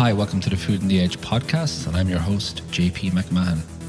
Hi, welcome to the Food on the Edge podcast, and I'm your host, JP McMahon.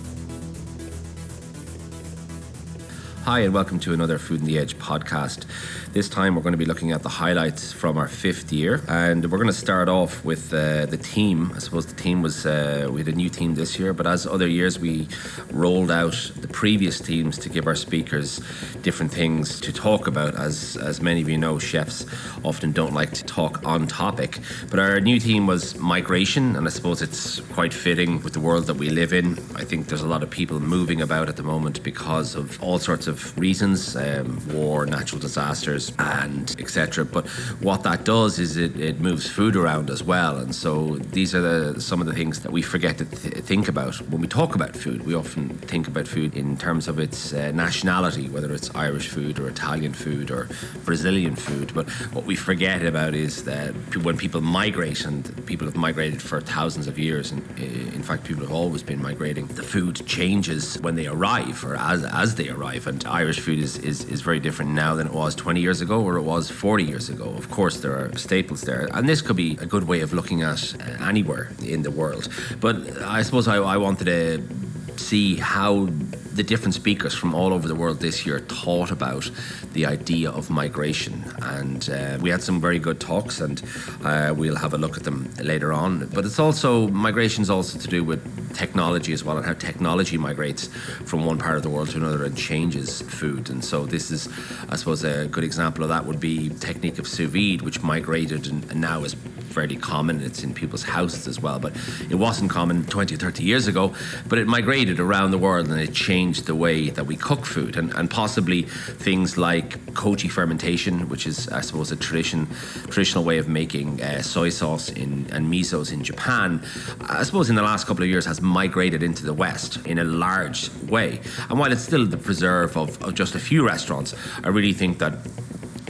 Hi, and welcome to another Food on the Edge podcast. This time we're going to be looking at the highlights from our fifth year, and we're going to start off with uh, the team. I suppose the team was, uh, we had a new team this year, but as other years, we rolled out the previous teams to give our speakers different things to talk about. As, as many of you know, chefs often don't like to talk on topic, but our new team was migration, and I suppose it's quite fitting with the world that we live in. I think there's a lot of people moving about at the moment because of all sorts of of reasons, um, war, natural disasters, and etc. But what that does is it, it moves food around as well, and so these are the, some of the things that we forget to th- think about when we talk about food. We often think about food in terms of its uh, nationality, whether it's Irish food or Italian food or Brazilian food. But what we forget about is that when people migrate, and people have migrated for thousands of years, and uh, in fact, people have always been migrating. The food changes when they arrive or as as they arrive, and Irish food is, is, is very different now than it was 20 years ago or it was 40 years ago. Of course, there are staples there, and this could be a good way of looking at uh, anywhere in the world. But I suppose I, I wanted to see how the different speakers from all over the world this year thought about the idea of migration. And uh, we had some very good talks, and uh, we'll have a look at them later on. But it's also, migration is also to do with technology as well, and how technology migrates from one part of the world to another and changes food. And so, this is, I suppose, a good example of that would be technique of sous vide, which migrated and, and now is fairly common. It's in people's houses as well, but it wasn't common 20 or 30 years ago. But it migrated around the world and it changed the way that we cook food, and, and possibly things like koji fermentation, which is, I suppose, a tradition traditional way of making uh, soy sauce in, and misos in Japan. I suppose in the last couple of years has migrated into the West in a large way. And while it's still the preserve of, of just a few restaurants, I really think that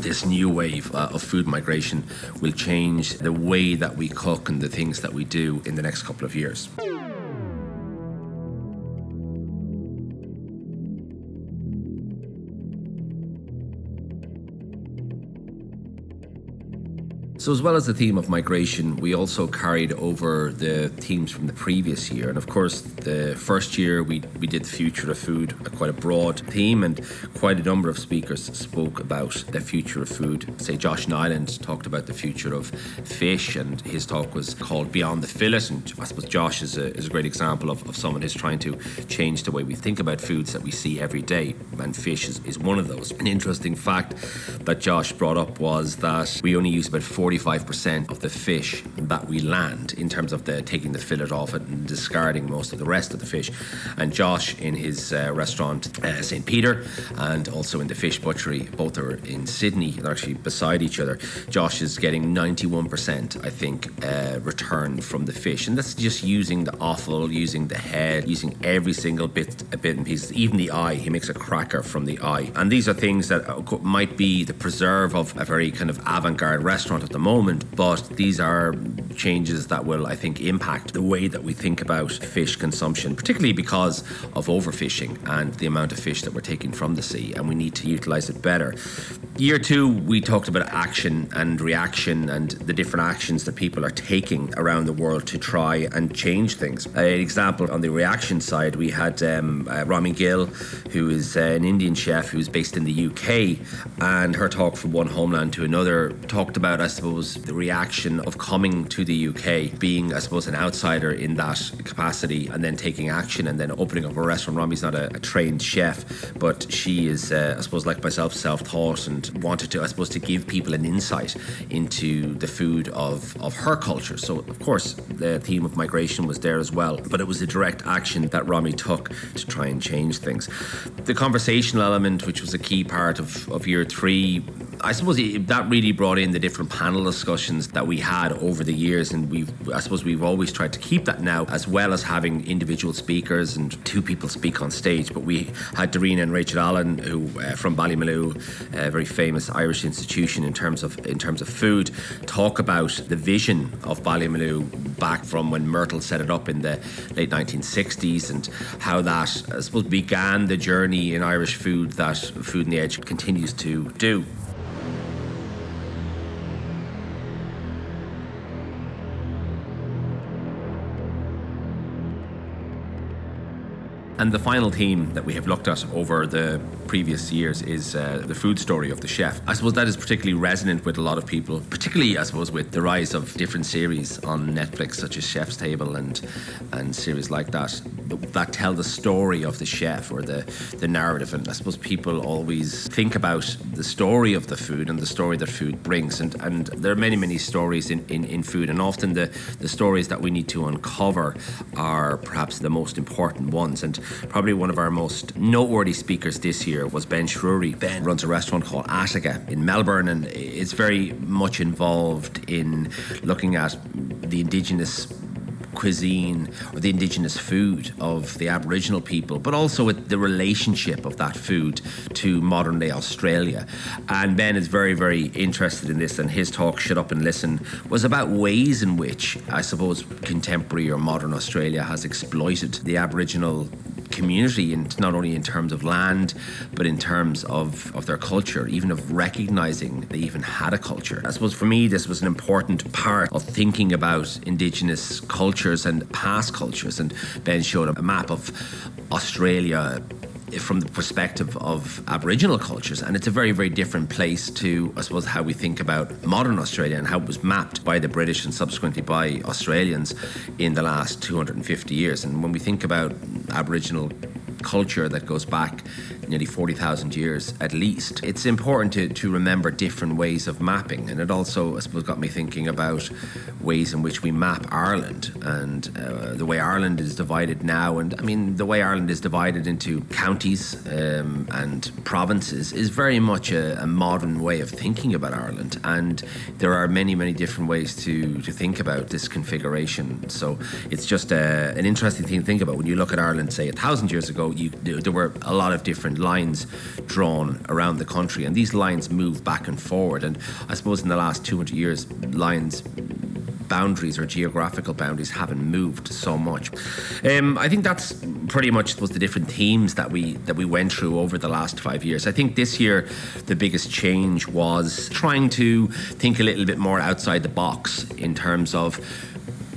this new wave uh, of food migration will change the way that we cook and the things that we do in the next couple of years. So, as well as the theme of migration, we also carried over the themes from the previous year. And of course, the first year we, we did the future of food, a quite a broad theme, and quite a number of speakers spoke about the future of food. Say, Josh Niland talked about the future of fish, and his talk was called Beyond the Fillet. And I suppose Josh is a, is a great example of, of someone who's trying to change the way we think about foods that we see every day, and fish is, is one of those. An interesting fact that Josh brought up was that we only use about 40 45% of the fish that we land in terms of the taking the fillet off it and discarding most of the rest of the fish. And Josh, in his uh, restaurant uh, St. Peter, and also in the fish butchery, both are in Sydney, they're actually beside each other. Josh is getting 91%, I think, uh, return from the fish. And that's just using the offal, using the head, using every single bit, a bit and piece, even the eye. He makes a cracker from the eye. And these are things that uh, might be the preserve of a very kind of avant garde restaurant at the moment, but these are changes that will, I think, impact the way that we think about fish consumption, particularly because of overfishing and the amount of fish that we're taking from the sea, and we need to utilize it better. Year two, we talked about action and reaction and the different actions that people are taking around the world to try and change things. An example on the reaction side, we had um, uh, Romy Gill, who is uh, an Indian chef who's based in the UK, and her talk from one homeland to another talked about, I suppose, the reaction of coming to the UK, being, I suppose, an outsider in that capacity, and then taking action and then opening up a restaurant. Romy's not a, a trained chef, but she is, uh, I suppose, like myself, self taught and wanted to, I suppose, to give people an insight into the food of, of her culture. So, of course, the theme of migration was there as well, but it was a direct action that Romy took to try and change things. The conversational element, which was a key part of, of year three, I suppose that really brought in the different panel discussions that we had over the years, and we've, I suppose, we've always tried to keep that now, as well as having individual speakers and two people speak on stage. But we had Darina and Rachel Allen, who uh, from Ballymaloe, a very famous Irish institution in terms of in terms of food, talk about the vision of Ballymaloe back from when Myrtle set it up in the late 1960s, and how that, I suppose, began the journey in Irish food that Food on the Edge continues to do. And the final theme that we have looked at over the previous years is uh, the food story of the chef. I suppose that is particularly resonant with a lot of people, particularly, I suppose, with the rise of different series on Netflix, such as Chef's Table and and series like that, that tell the story of the chef or the, the narrative. And I suppose people always think about the story of the food and the story that food brings. And, and there are many, many stories in, in, in food, and often the, the stories that we need to uncover are perhaps the most important ones. And probably one of our most noteworthy speakers this year was Ben Shewry. Ben runs a restaurant called Attica in Melbourne and is very much involved in looking at the indigenous cuisine or the indigenous food of the Aboriginal people, but also with the relationship of that food to modern day Australia. And Ben is very, very interested in this, and his talk, Shut Up and Listen, was about ways in which I suppose contemporary or modern Australia has exploited the Aboriginal community, and not only in terms of land, but in terms of, of their culture, even of recognizing they even had a culture. I suppose for me, this was an important part of thinking about Indigenous cultures and past cultures. And Ben showed a map of Australia from the perspective of Aboriginal cultures. And it's a very, very different place to, I suppose, how we think about modern Australia and how it was mapped by the British and subsequently by Australians in the last 250 years. And when we think about Aboriginal culture that goes back nearly 40,000 years at least. It's important to, to remember different ways of mapping, and it also, I suppose, got me thinking about ways in which we map Ireland and uh, the way Ireland is divided now. And I mean, the way Ireland is divided into counties um, and provinces is very much a, a, modern way of thinking about Ireland, and there are many, many different ways to, to think about this configuration. So it's just a, uh, an interesting thing to think about when you look at Ireland, say, a thousand years ago. You, there were a lot of different lines drawn around the country, and these lines move back and forward. And I suppose in the last 200 years, lines boundaries or geographical boundaries haven't moved so much. Um, I think that's pretty much was the different themes that we that we went through over the last five years. I think this year the biggest change was trying to think a little bit more outside the box in terms of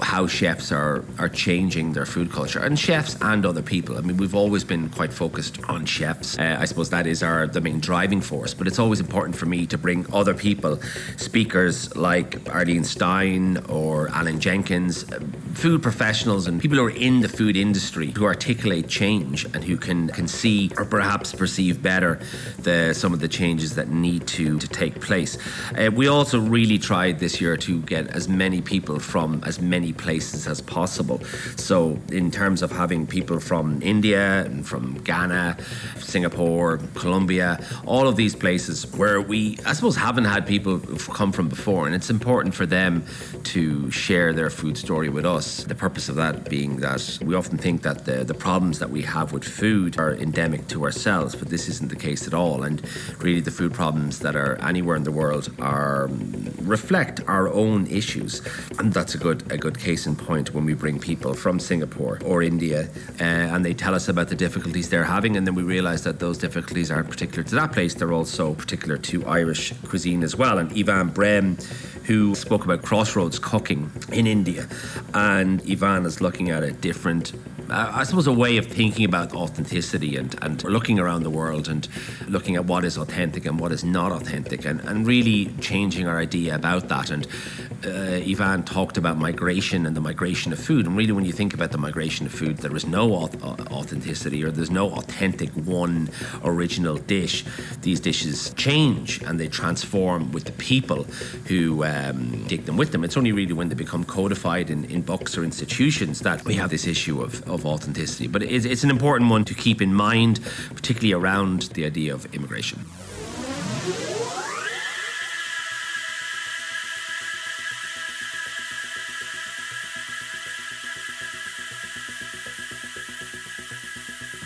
how chefs are are changing their food culture and chefs and other people. I mean, we've always been quite focused on chefs. Uh, I suppose that is our the main driving force. But it's always important for me to bring other people, speakers like Arlene Stein or Alan Jenkins, uh, food professionals and people who are in the food industry who articulate change and who can can see or perhaps perceive better the some of the changes that need to to take place. Uh, we also really tried this year to get as many people from as many many places as possible. So, in terms of having people from India and from Ghana, Singapore, Colombia, all of these places where we, I suppose, haven't had people come from before, and it's important for them to share their food story with us. The purpose of that being that we often think that the, the problems that we have with food are endemic to ourselves, but this isn't the case at all. And really, the food problems that are anywhere in the world are reflect our own issues, and that's a good a good good case in point when we bring people from Singapore or India uh, and they tell us about the difficulties they're having, and then we realize that those difficulties aren't particular to that place, they're also particular to Irish cuisine as well. And Ivan Brehm, who spoke about crossroads cooking in India, and Ivan is looking at a different uh, I suppose, a way of thinking about authenticity and, and looking around the world and looking at what is authentic and what is not authentic and, and really changing our idea about that. And uh, Ivan talked about migration and the migration of food. And really, when you think about the migration of food, there is no authenticity or there's no authentic one original dish. These dishes change and they transform with the people who um, take them with them. It's only really when they become codified in, in books or institutions that we have this issue of, of authenticity. But it's, it's an important one to keep in mind, particularly around the idea of immigration.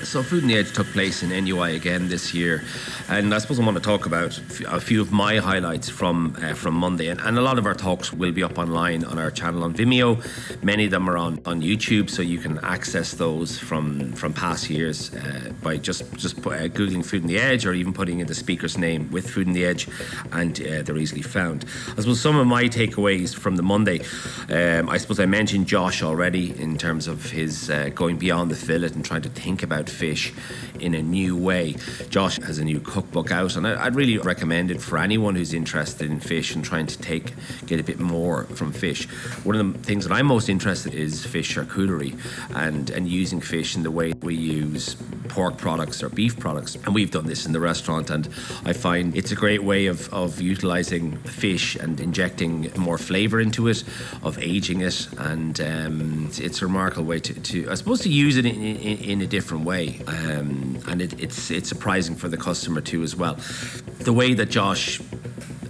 So, Food on the Edge took place in NUI again this year, and I suppose I want to talk about a few of my highlights from uh, from Monday. And, and, a lot of our talks will be up online on our channel on Vimeo. Many of them are on, on YouTube, so you can access those from from past years uh, by just just uh, googling Food on the Edge or even putting in the speaker's name with Food on the Edge, and uh, they're easily found. I suppose some of my takeaways from the Monday. Um, I suppose I mentioned Josh already in terms of his uh, going beyond the fillet and trying to think about fish in a new way. Josh has a new cookbook out, and I'd really recommend it for anyone who's interested in fish and trying to take get a bit more from fish. One of the things that I'm most interested in is fish charcuterie and and using fish in the way we use pork products or beef products. And we've done this in the restaurant, and I find it's a great way of, of utilizing fish and injecting more flavor into it, of aging it, and um, it's, it's, a remarkable way to, to, I suppose, to use it in, in, in a different way. Um, and it, it's it's surprising for the customer too as well. The way that Josh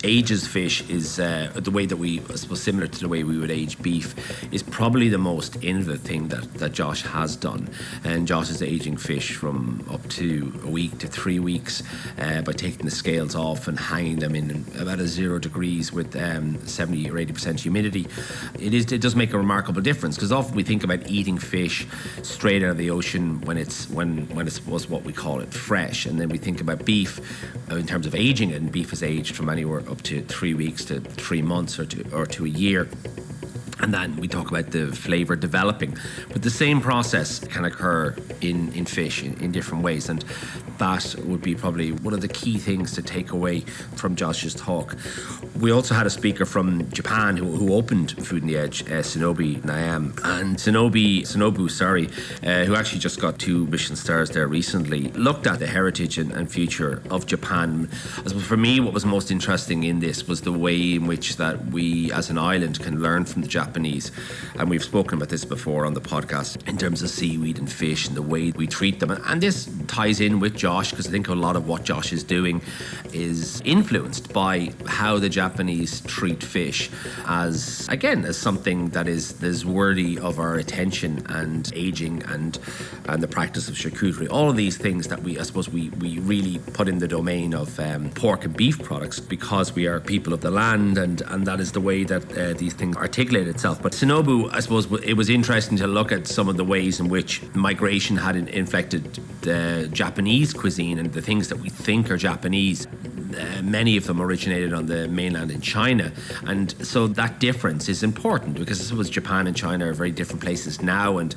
ages fish is uh, the way that we, I suppose, similar to the way we would age beef, is probably the most innovative thing that, that Josh has done. And Josh is aging fish from up to a week to three weeks uh, by taking the scales off and hanging them in about a zero degrees with um, 70 or 80% humidity. It is it does make a remarkable difference because often we think about eating fish straight out of the ocean when it's when when it's was what we call it fresh, and then we think about beef uh, in terms of aging it, and beef is aged from anywhere up to three weeks to three months or to, or to a year. And then we talk about the flavour developing. But the same process can occur in, in fish in, in, different ways. And that would be probably one of the key things to take away from Josh's talk. We also had a speaker from Japan who, who opened Food on the Edge, uh, Namae. And Shinobi, Shinobu, sorry, uh, who actually just got two Michelin stars there recently, looked at the heritage and, and future of Japan. As for me, what was most interesting in this was the way in which that we as an island can learn from the Japanese Japanese. And we've spoken about this before on the podcast in terms of seaweed and fish and the way we treat them. And this ties in with Josh because I think a lot of what Josh is doing is influenced by how the Japanese treat fish as, again, as something that is, is worthy of our attention and aging and, and the practice of charcuterie. All of these things that we, I suppose, we, we really put in the domain of um, pork and beef products because we are people of the land and, and that is the way that uh, these things articulated itself. But Shinobu, I suppose, it was interesting to look at some of the ways in which migration had infected the Japanese cuisine and the things that we think are Japanese. Uh, many of them originated on the mainland in China. And so that difference is important because I suppose Japan and China are very different places now, and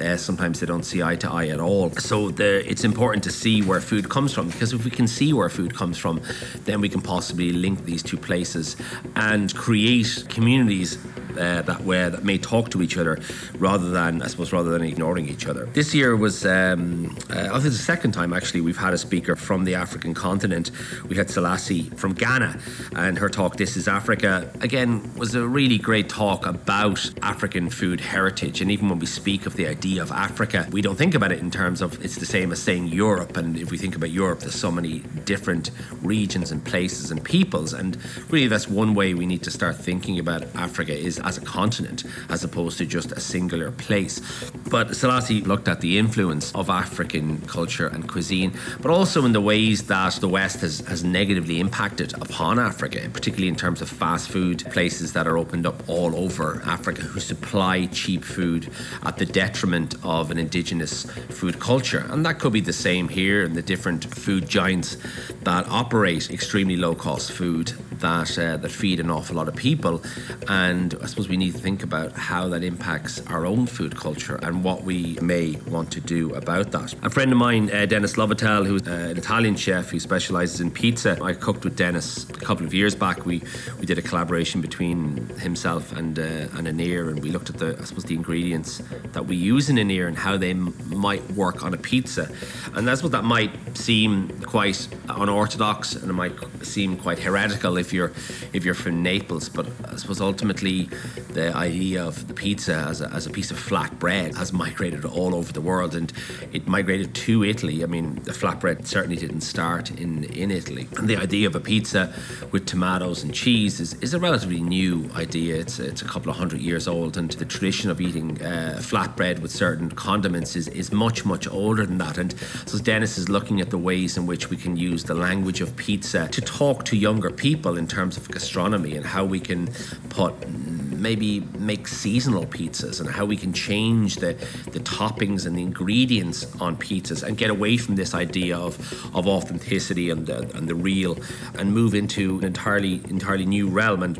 uh, sometimes they don't see eye to eye at all. So the, it's important to see where food comes from because if we can see where food comes from, then we can possibly link these two places and create communities uh, that way that may talk to each other rather than, I suppose, rather than ignoring each other. This year was, um, uh, I think, the second time actually we've had a speaker from the African continent. We had Selassie from Ghana, and her talk, This is Africa, again, was a really great talk about African food heritage. And even when we speak of the idea of Africa, we don't think about it in terms of it's the same as saying Europe. And if we think about Europe, there's so many different regions and places and peoples. And really, that's one way we need to start thinking about Africa is as a continent as opposed to just a singular place. But Selassie looked at the influence of African culture and cuisine, but also in the ways that the West has, has negatively impacted upon Africa, particularly in terms of fast food places that are opened up all over Africa who supply cheap food at the detriment of an indigenous food culture. And that could be the same here in the different food giants that operate extremely low cost food that uh, that feed an awful lot of people and I suppose we need to think about how that impacts our own food culture and what we may want to do about that. A friend of mine, uh, Dennis Lovatel, who's uh, an Italian chef who specializes in pizza, I cooked with Dennis a couple of years back. We we did a collaboration between himself and uh, and Aniar, and we looked at the I suppose the ingredients that we use in Aniar and how they m- might work on a pizza, and that's what that might seem quite unorthodox and it might seem quite heretical if if you're if you're from Naples. But I suppose ultimately the idea of the pizza as a, as a piece of flat bread has migrated all over the world, and it migrated to Italy. I mean, the flatbread certainly didn't start in in Italy, and the idea of a pizza with tomatoes and cheese is, is a relatively new idea. It's it's a couple of hundred years old, and the tradition of eating uh, flatbread with certain condiments is, is much much older than that. And so Dennis is looking at the ways in which we can use the language of pizza to talk to younger people in terms of gastronomy and how we can put maybe make seasonal pizzas and how we can change the, the toppings and the ingredients on pizzas and get away from this idea of, of authenticity and the, and the real and move into an entirely entirely new realm. And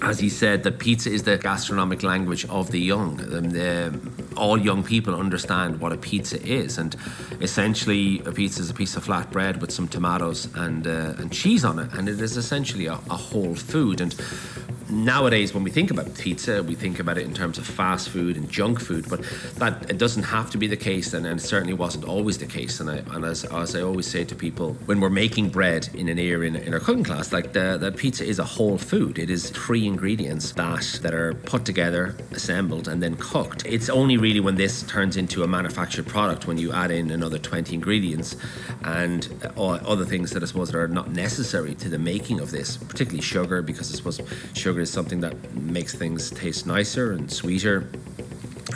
as he said, that pizza is the gastronomic language of the young. the, all young people understand what a pizza is, and essentially, a pizza is a piece of flat bread with some tomatoes and uh, and cheese on it, and it is essentially a, a whole food. And nowadays when we think about pizza we think about it in terms of fast food and junk food but that it doesn't have to be the case and, and it certainly wasn't always the case. And, I, and as, as I always say to people when we're making bread in Aniar in, in our cooking class like the, pizza is a whole food. It is three ingredients that that are put together assembled and then cooked. It's only really when this turns into a manufactured product when you add in another 20 ingredients and uh, other things that I suppose are not necessary to the making of this particularly sugar because I suppose sugar is something that makes things taste nicer and sweeter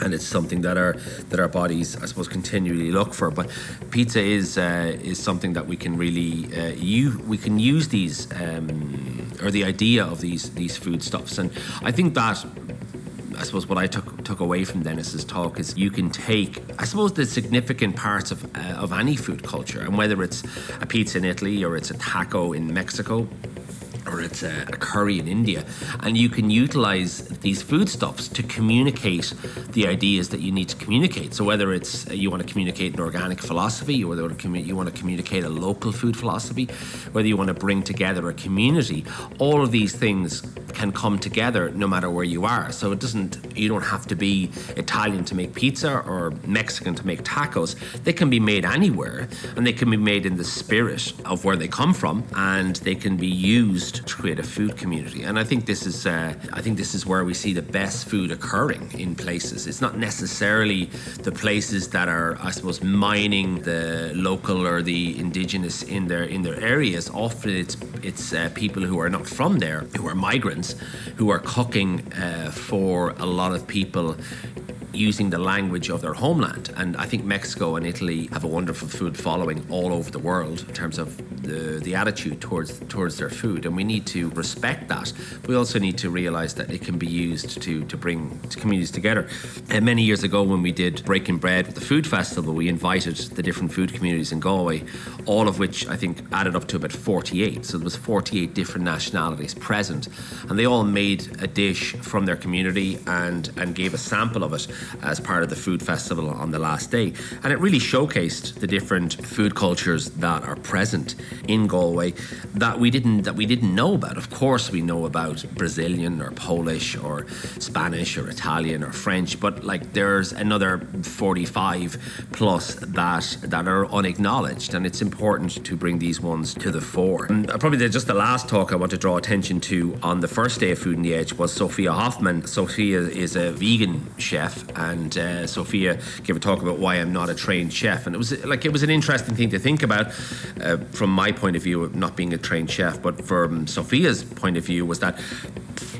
and it's something that our that our bodies, I suppose, continually look for. But pizza is uh, is something that we can really uh, you we can use these um, or the idea of these these foodstuffs, and I think that. I suppose what I took took away from Dennis's talk is you can take, I suppose, the significant parts of uh, of any food culture, and whether it's a pizza in Italy or it's a taco in Mexico, or it's a, a, curry in India, and you can utilize these foodstuffs to communicate the ideas that you need to communicate. So whether it's uh, you want to communicate an organic philosophy, or you want to communicate a local food philosophy, whether you want to bring together a community, all of these things can come together no matter where you are. So it doesn't you don't have to be Italian to make pizza or Mexican to make tacos. They can be made anywhere, and they can be made in the spirit of where they come from, and they can be used to create a food community. And I think this is uh, I think this is where we see the best food occurring in places. It's not necessarily the places that are, I suppose, mining the local or the indigenous in their in their areas. Often it's it's uh, people who are not from there, who are migrants, who are cooking uh, for a lot of people using the language of their homeland. And I think Mexico and Italy have a wonderful food following all over the world in terms of the, the attitude towards towards their food. And we need to respect that. We also need to realize that it can be used to, to bring communities together. And many years ago, when we did Breaking Bread with the Food Festival, we invited the different food communities in Galway, all of which I think added up to about 48. So there was 48 different nationalities present. And they all made a dish from their community and, and gave a sample of it as part of the food festival on the last day. And it really showcased the different food cultures that are present in Galway that we didn't that we didn't know about. Of course, we know about Brazilian or Polish or Spanish or Italian or French, but like there's another 45 plus that that are unacknowledged, and it's important to bring these ones to the fore. And uh, probably just the last talk I want to draw attention to on the first day of Food on the Edge was Sophia Hoffman. Sophia is a vegan chef and uh, Sophia gave a talk about why I'm not a trained chef, and it was like it was an interesting thing to think about uh, from my point of view of not being a trained chef, but from Sophia's point of view was that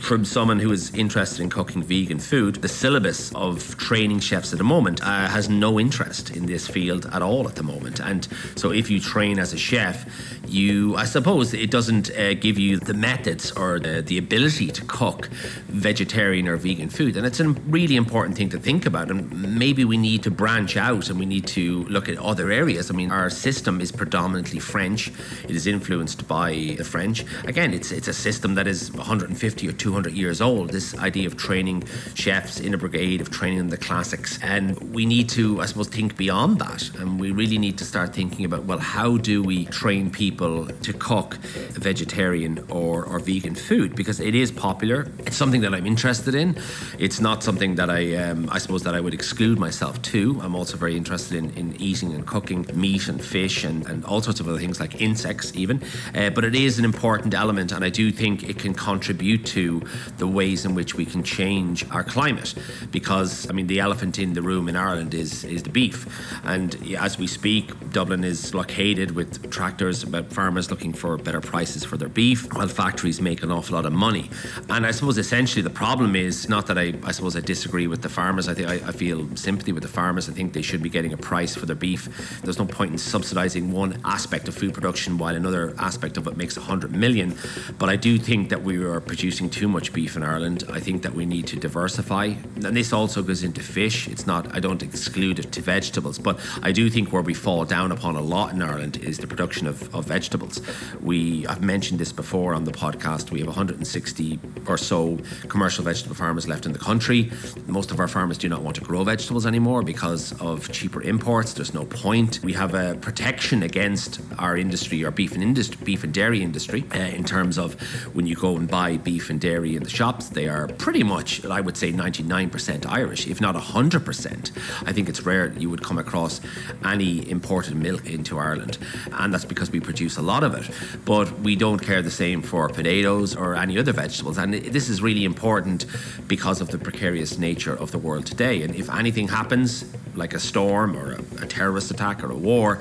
from someone who is interested in cooking vegan food, the syllabus of training chefs at the moment uh, has no interest in this field at all at the moment. And so, if you train as a chef, you, I suppose, it doesn't uh, give you the methods or the, the ability to cook vegetarian or vegan food. And it's a really important thing to think about. And maybe we need to branch out and we need to look at other areas. I mean, our system is predominantly French, it is influenced by the French. Again, it's, it's a system that is 150 or 200 years old. This idea of training chefs in a brigade, of training the classics. And we need to, I suppose, think beyond that. And we really need to start thinking about, well, how do we train people? people to cook vegetarian or, or vegan food because it is popular. It's something that I'm interested in. It's not something that I um, I suppose that I would exclude myself too. I'm also very interested in, in eating and cooking meat and fish and, and all sorts of other things like insects, even. Uh, but it is an important element, and I do think it can contribute to the ways in which we can change our climate. Because, I mean, the elephant in the room in Ireland is, is the beef. And as we speak, Dublin is blockaded with tractors about farmers looking for better prices for their beef, while factories make an awful lot of money. And I suppose essentially the problem is not that I, I suppose I disagree with the farmers. I think I, I feel sympathy with the farmers. I think they should be getting a price for their beef. There's no point in subsidising one aspect of food production while another aspect of it makes 100 million. But I do think that we are producing too much beef in Ireland. I think that we need to diversify. And this also goes into fish. It's not, I don't exclude it to vegetables, but I do think where we fall down upon a lot in Ireland is the production of, of vegetables. We, I've mentioned this before on the podcast, we have 160 or so commercial vegetable farmers left in the country. Most of our farmers do not want to grow vegetables anymore because of cheaper imports. There's no point. We have a protection against our industry, our beef and industry, beef and dairy industry, uh, in terms of when you go and buy beef and dairy in the shops, they are pretty much, I would say, 99% Irish, if not 100%. I think it's rare you would come across any imported milk into Ireland, and that's because we produce a lot of it. But we don't care the same for potatoes or any other vegetables, and this is really important because of the precarious nature of the world today. And if anything happens, like a storm or a, a terrorist attack or a war,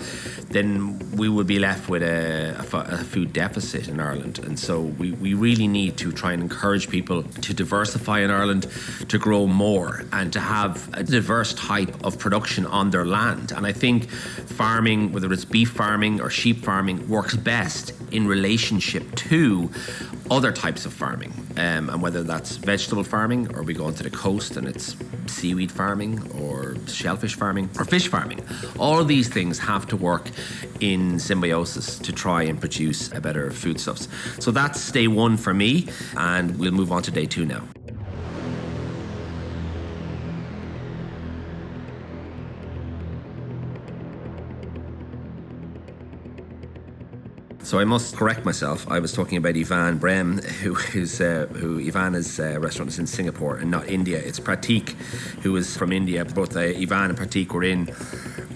then we would be left with a, a, a, food deficit in Ireland. And so we, we really need to try and encourage people to diversify in Ireland, to grow more, and to have a diverse type of production on their land. And I think farming, whether it's beef farming or sheep farming, works best in relationship to other types of farming, um, and whether that's vegetable farming or we go onto the coast and it's seaweed farming or shellfish farming or fish farming. All of these things have to work in symbiosis to try and produce a better foodstuffs. So that's day one for me, and we'll move on to day two now. So I must correct myself. I was talking about Ivan Brehm, who is uh, who Ivana's uh, restaurant is in Singapore and not India. It's Pratik, who is from India. Both uh, Ivan and Pratik were in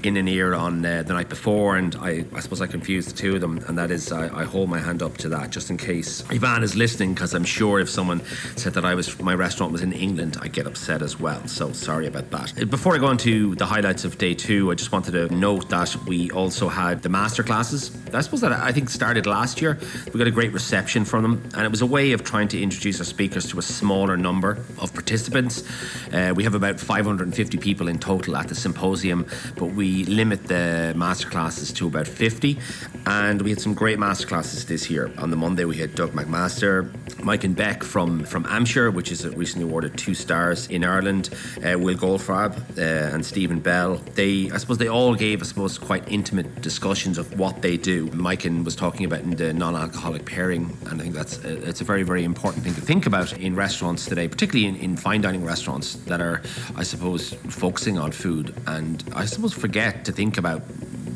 in Aniar on uh, the night before, and I, I suppose I confused the two of them, and that is I, I hold my hand up to that just in case Ivan is listening, because I'm sure if someone said that I was my restaurant was in England, I'd get upset as well. So sorry about that. Before I go on to the highlights of day two, I just wanted to note that we also had the master classes. I suppose that I think started last year. We got a great reception from them, and it was a way of trying to introduce our speakers to a smaller number of participants. Uh, we have about 550 people in total at the symposium, but we limit the masterclasses to about 50. And we had some great masterclasses this year. On the Monday, we had Doug McMaster, Majken Bech from, from Aimsir, which is recently awarded two stars in Ireland, uh, Will Goldfarb uh, and Stephen Bell. They, I suppose, they all gave, I suppose, quite intimate discussions of what they do. Majken was talking about in the non-alcoholic pairing, and I think that's a, it's a very, very important thing to think about in restaurants today, particularly in, in fine dining restaurants that are, I suppose, focusing on food. And I suppose forget to think about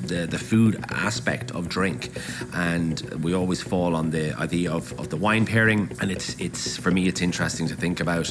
the, the food aspect of drink, and we always fall on the idea of, of the wine pairing. And it's it's for me, it's interesting to think about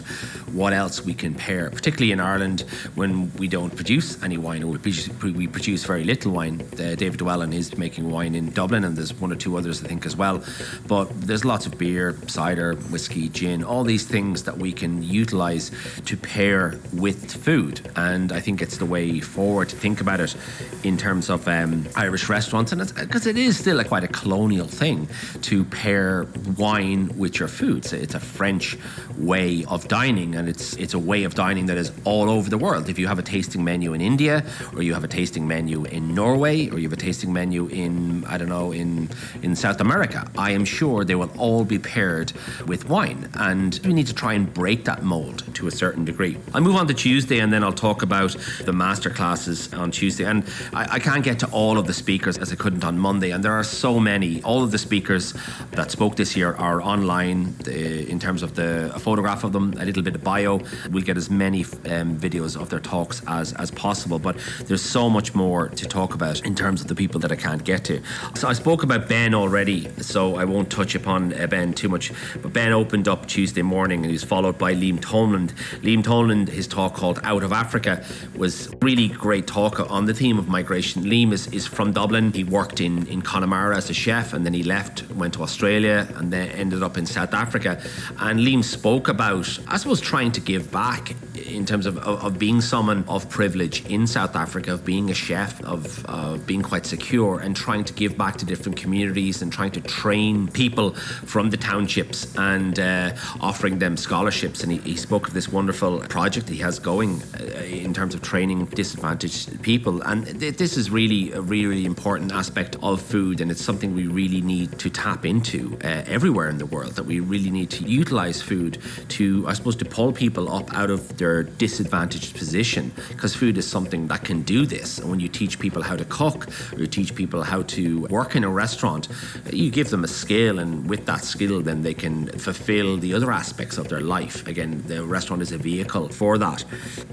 what else we can pair, particularly in Ireland when we don't produce any wine or we produce, we produce very little wine. Uh, David Llewellyn is making wine in Dublin, and there's one or two others I think as well. But there's lots of beer, cider, whiskey, gin, all these things that we can utilize to pair with food, and I think it's the way forward to think about it in terms of. Uh, um, Irish restaurants, and because it is still a, quite a colonial thing to pair wine with your food. So it's a French way of dining, and it's it's a way of dining that is all over the world. If you have a tasting menu in India, or you have a tasting menu in Norway, or you have a tasting menu in I don't know in in South America, I am sure they will all be paired with wine, and we need to try and break that mold to a certain degree. I'll move on to Tuesday, and then I'll talk about the master classes on Tuesday, and I, I can't get to all of the speakers as I couldn't on Monday. And there are so many. All of the speakers that spoke this year are online in terms of the a photograph of them, a little bit of bio. We'll get as many um, videos of their talks as, as possible. But there's so much more to talk about in terms of the people that I can't get to. So I spoke about Ben already, so I won't touch upon uh, Ben too much. But Ben opened up Tuesday morning and he was followed by Liam Tomlin. Liam Tomlin, his talk called Out of Africa was really great talk on the theme of migration. Liam is, is from Dublin. He worked in, in Connemara as a chef and then he left, went to Australia and then ended up in South Africa. And Liam spoke about, I suppose, trying to give back in terms of, of, of being someone of privilege in South Africa, of being a chef, of uh, being quite secure and trying to give back to different communities and trying to train people from the townships and uh, offering them scholarships. And he, he, spoke of this wonderful project he has going uh, in terms of training disadvantaged people. And th- this is really a really, really important aspect of food, and it's something we really need to tap into uh, everywhere in the world. That we really need to utilize food to, I suppose, to pull people up out of their disadvantaged position, because food is something that can do this. And when you teach people how to cook, or you teach people how to work in a restaurant, you give them a skill, and with that skill, then they can fulfill the other aspects of their life. Again, the restaurant is a vehicle for that.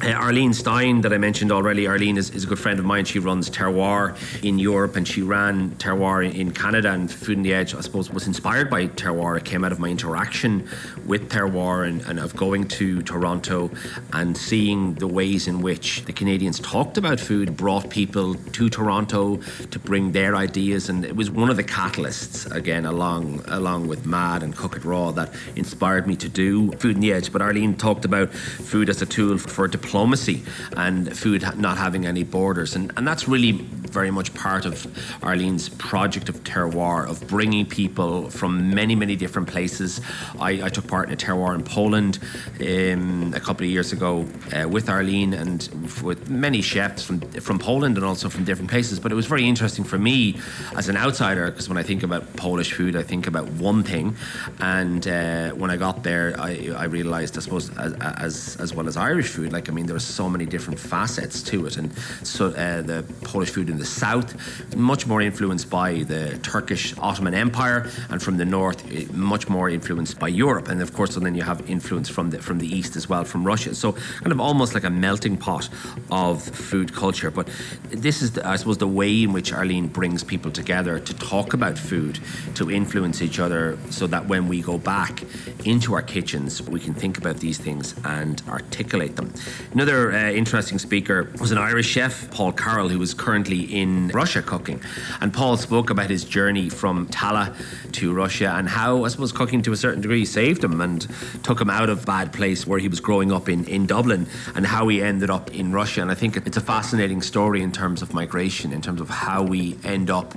Uh, Arlene Stein, that I mentioned already, Arlene is, is a good friend of mine. She runs Terroir in Europe and she ran Terroir in Canada. And Food on the Edge, I suppose, was inspired by Terroir. It came out of my interaction with Terroir and, and of going to Toronto and seeing the ways in which the Canadians talked about food, brought people to Toronto to bring their ideas. And it was one of the catalysts, again, along, along with Mad and Cook It Raw, that inspired me to do Food on the Edge. But Arlene talked about food as a tool for diplomacy and food not having any borders. And, and that's really very much part of Arlene's project of terroir, of bringing people from many, many different places. I, I took part in a terroir in Poland um, a couple of years ago uh, with Arlene and with many chefs from, from Poland and also from different places. But it was very interesting for me as an outsider because when I think about Polish food, I think about one thing. And uh, when I got there, I, I realized, I suppose, as, as, as well as Irish food, like, I mean, there were so many different facets to it. And so uh, the Polish food in the south, much more influenced by the Turkish Ottoman Empire, and from the north, much more influenced by Europe. And of course, and then you have influence from the from the east as well, from Russia. So kind of almost like a melting pot of food culture. But this is, the, I suppose, the way in which Arlene brings people together to talk about food, to influence each other, so that when we go back into our kitchens, we can think about these things and articulate them. Another uh, interesting speaker was an Irish chef, Paul Carroll, who is currently in Russia cooking. And Paul spoke about his journey from Tallaght to Russia and how, I suppose, cooking to a certain degree saved him and took him out of bad place where he was growing up in, in Dublin and how he ended up in Russia. And I think it's a fascinating story in terms of migration, in terms of how we end up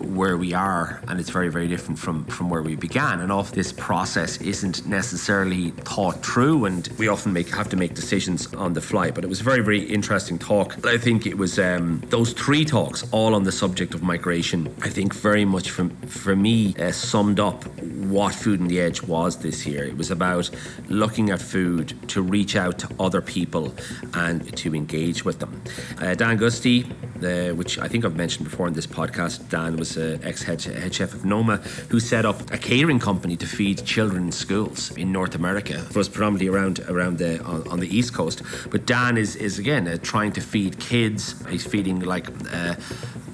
where we are. And it's very, very different from, from where we began. And off this process isn't necessarily thought through. And we often make have to make decisions on the fly. But it was a very, very interesting talk. I think it was um, those three talks, all on the subject of migration, I think very much for, for me uh, summed up what Food on the Edge was this year. It was about looking at food to reach out to other people and to engage with them. Uh, Dan Giusti, uh, which I think I've mentioned before in this podcast, Dan was an ex head chef of Noma who set up a catering company to feed children in schools in North America. It was predominantly around around the on, on the East Coast. But Dan is is again uh, trying to feed kids. He's feeding like uh,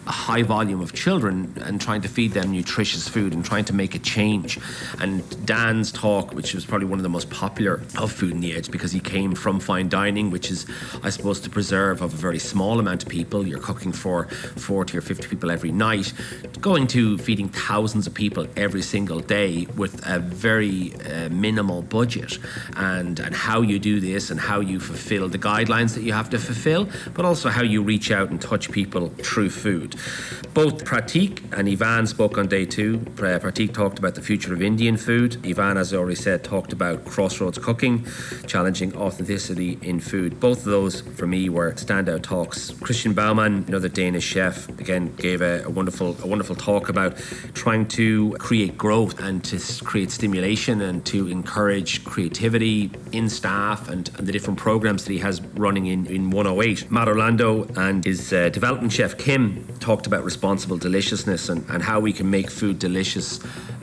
a high volume of children and trying to feed them nutritious food and trying to make a change. And Dan's talk, which was probably one of the most popular of Food on the Edge because he came from fine dining, which is, I suppose, to preserve of a very small amount of people. You're cooking for 40 or 50 people every night, going to feeding thousands of people every single day with a very uh, minimal budget. And, and how you do this and how you fulfill the guidelines that you have to fulfill, but also how you reach out and touch people through food. Both Pratik and Ivan spoke on day two. Pratik talked about the future of Indian food. Ivan, as I already said, talked about crossroads cooking, challenging authenticity in food. Both of those, for me, were standout talks. Kristian Baumann, another Danish chef, again gave a, a wonderful, a wonderful talk about trying to create growth and to create stimulation and to encourage creativity in staff and, and the different programs that he has running in, in 108. Matt Orlando and his uh, development chef Kim talked about responsible deliciousness and, and how we can make food delicious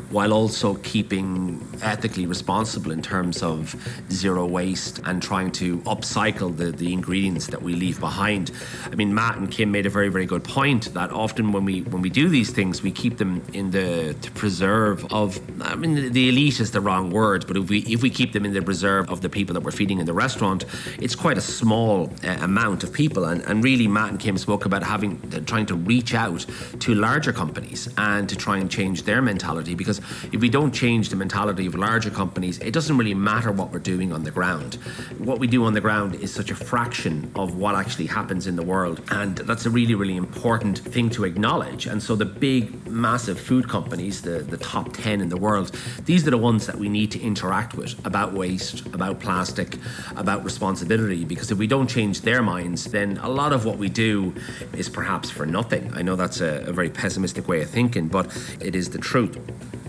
while also keeping ethically responsible in terms of zero waste and trying to upcycle the, the ingredients that we leave behind. I mean, Matt and Kim made a very, very good point that often when we when we do these things, we keep them in the preserve of. I mean, the elite is the wrong word, but if we if we keep them in the preserve of the people that we're feeding in the restaurant, it's quite a small uh, amount of people. And, and really, Matt and Kim spoke about having trying to reach out to larger companies and to try and change their mentality because if we don't change the mentality of larger companies, it doesn't really matter what we're doing on the ground. What we do on the ground is such a fraction of what actually happens in the world. And that's a really, really important thing to acknowledge. And so the big, massive food companies, the, the top 10 in the world, these are the ones that we need to interact with about waste, about plastic, about responsibility. Because if we don't change their minds, then a lot of what we do is perhaps for nothing. I know that's a, a very pessimistic way of thinking, but it is the truth.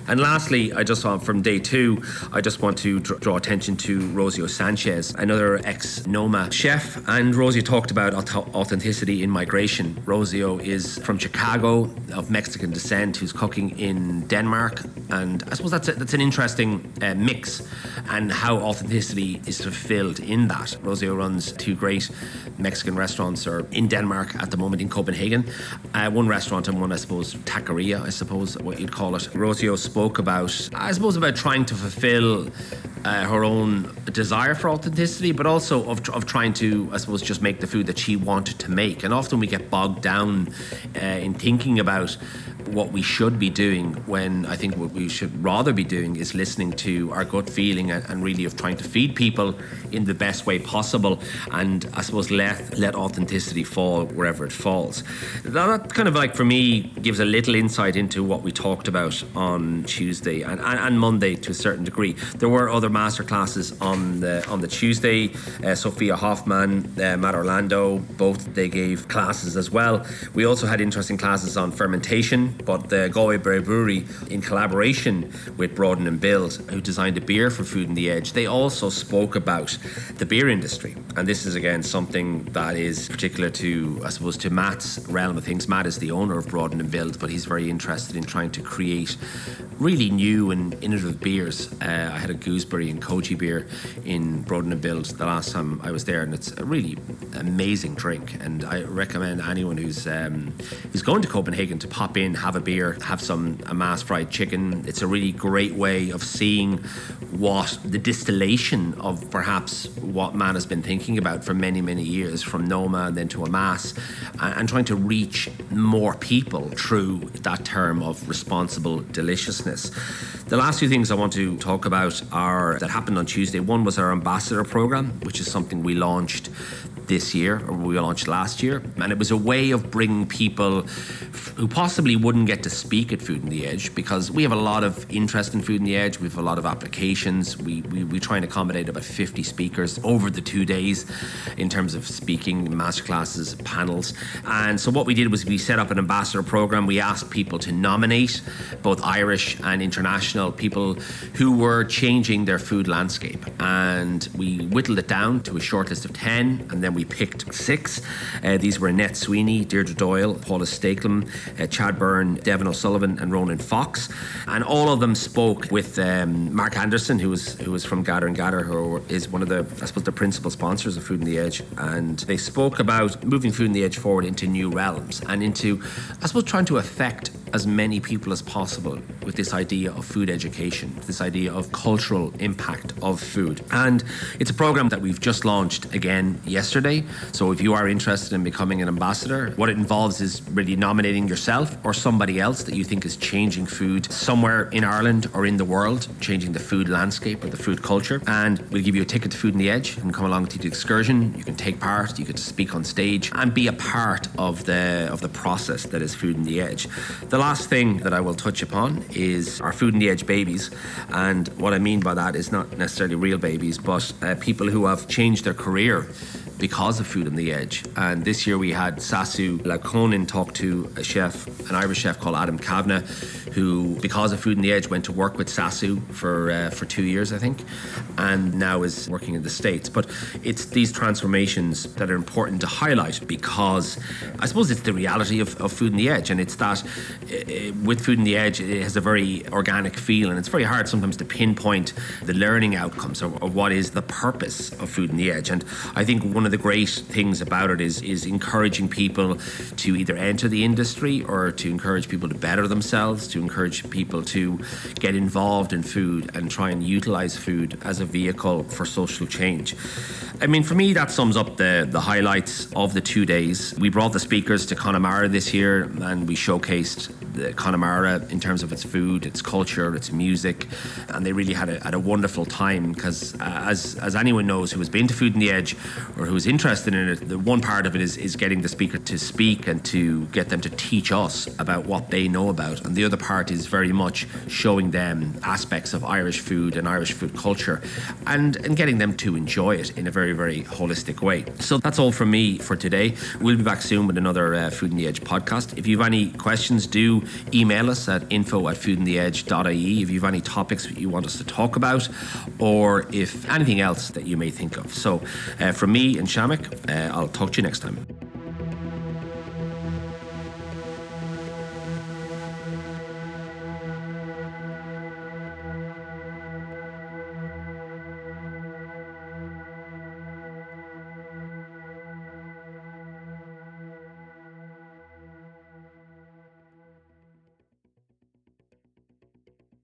And lastly, I just saw from day two, I just want to draw attention to Rosio Sanchez, another ex Noma chef. And Rosio talked about authenticity in migration. Rosio is from Chicago, of Mexican descent, who's cooking in Denmark. And I suppose that's, a, that's an interesting uh, mix and how authenticity is fulfilled in that. Rosio runs two great Mexican restaurants are in Denmark at the moment in Copenhagen. Uh, one restaurant and one, I suppose, taqueria, I suppose, what you'd call it. Rosio spoke about, I suppose, about trying to fulfill uh, her own desire for authenticity, but also of, of trying to, I suppose, just make the food that she wanted to make. And often we get bogged down uh, in thinking about what we should be doing when I think what we should rather be doing is listening to our gut feeling and, really of trying to feed people in the best way possible and I suppose let let authenticity fall wherever it falls. That kind of like for me gives a little insight into what we talked about on Tuesday and, and, and Monday to a certain degree. There were other masterclasses on the on the Tuesday. Uh, Sophia Hoffman, uh, Matt Orlando, both they gave classes as well. We also had interesting classes on fermentation but the Galway Brewery, in collaboration with Broaden and Build, who designed a beer for Food on the Edge, they also spoke about the beer industry. And this is again something that is particular to, I suppose, to Matt's realm of things. Matt is the owner of Broaden and Build, but he's very interested in trying to create really new and innovative beers. Uh, I had a gooseberry and koji beer in Broaden and Build the last time I was there, and it's a really amazing drink. And I recommend anyone who's um, who's going to Copenhagen to pop in have a beer, have some Amass fried chicken. It's a really great way of seeing what the distillation of perhaps what man has been thinking about for many, many years, from Noma and then to Amass, and, and trying to reach more people through that term of responsible deliciousness. The last two things I want to talk about are that happened on Tuesday. One was our ambassador program, which is something we launched this year, or we launched last year, and it was a way of bringing people who possibly wouldn't get to speak at Food on the Edge because we have a lot of interest in Food on the Edge. We have a lot of applications. We, we, we try and accommodate about 50 speakers over the two days in terms of speaking, masterclasses, panels. And so what we did was we set up an ambassador program. We asked people to nominate both Irish and international people who were changing their food landscape. And we whittled it down to a short list of 10, and then we picked six. Uh, these were Annette Sweeney, Deirdre Doyle, Paula Stakelum, uh, Chad Byrne, Devin O'Sullivan, and Ronan Fox, and all of them spoke with um, Mark Anderson, who was who was from Gather and Gather, who is one of the I suppose the principal sponsors of Food on the Edge, and they spoke about moving Food on the Edge forward into new realms and into I suppose trying to affect as many people as possible with this idea of food education, this idea of cultural impact of food. And it's a program that we've just launched again yesterday. So if you are interested in becoming an ambassador, what it involves is really nominating yourself or somebody else that you think is changing food somewhere in Ireland or in the world, changing the food landscape or the food culture. And we'll give you a ticket to Food on the Edge. Can come along to the excursion, you can take part, you get to speak on stage and be a part of the of the process that is Food on the Edge. The last thing that I will touch upon is our Food on the Edge babies. And what I mean by that is not necessarily real babies, but uh, people who have changed their career because of Food on the Edge. And this year we had Sasu Laukkonen talk to a chef, an Irish chef called Adam Kavanagh, who, because of Food on the Edge, went to work with Sasu for uh, for two years, I think, and now is working in the States. But it's these transformations that are important to highlight because I suppose it's the reality of, of Food on the Edge, and it's that uh, with Food on the Edge, it has a very organic feel, and it's very hard sometimes to pinpoint the learning outcomes or, or what is the purpose of Food on the Edge. And I think one of the great things about it is is encouraging people to either enter the industry or to encourage people to better themselves, to encourage people to get involved in food and try and utilize food as a vehicle for social change. I mean, for me, that sums up the, the highlights of the two days. We brought the speakers to Connemara this year and we showcased the Connemara in terms of its food, its culture, its music, and they really had a, had a wonderful time because, uh, as, as anyone knows who has been to Food in the Edge or who's interested in it, the one part of it is, is getting the speaker to speak and to get them to teach us about what they know about. And the other part is very much showing them aspects of Irish food and Irish food culture and, and getting them to enjoy it in a very, very holistic way. So that's all from me for today. We'll be back soon with another uh, Food on the Edge podcast. If you have any questions, do email us at info at foodontheedge.ie if you have any topics that you want us to talk about or if anything else that you may think of. So uh, from me and Shamek, uh, I'll talk to you next time.